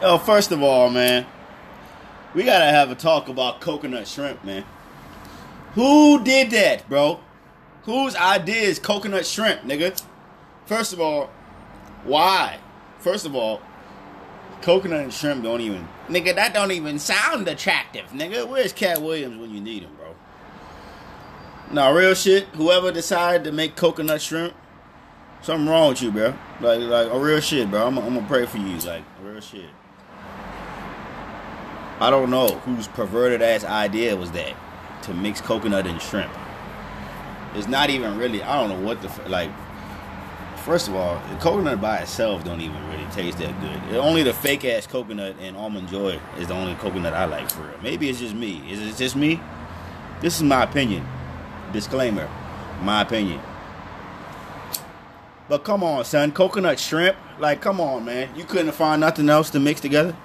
Yo, first of all, man, we gotta have a talk about coconut shrimp, man. Who did that, bro? Whose idea is coconut shrimp, nigga? First of all, why? First of all, coconut and shrimp don't even, nigga. That don't even sound attractive, nigga. Where's Katt Williams when you need him, bro? Nah, real shit. Whoever decided to make coconut shrimp, something wrong with you, bro. Like, like a real shit, bro. I'm, I'm gonna pray for you, like real shit. I don't know whose perverted ass idea was that to mix coconut and shrimp. It's not even really. I don't know what the like. First of all, the coconut by itself don't even really taste that good. Only the fake ass coconut and almond joy is the only coconut I like for real. Maybe it's just me. Is it just me? This is my opinion. Disclaimer, my opinion. But come on, son, coconut shrimp. Like, come on, man. You couldn't find nothing else to mix together.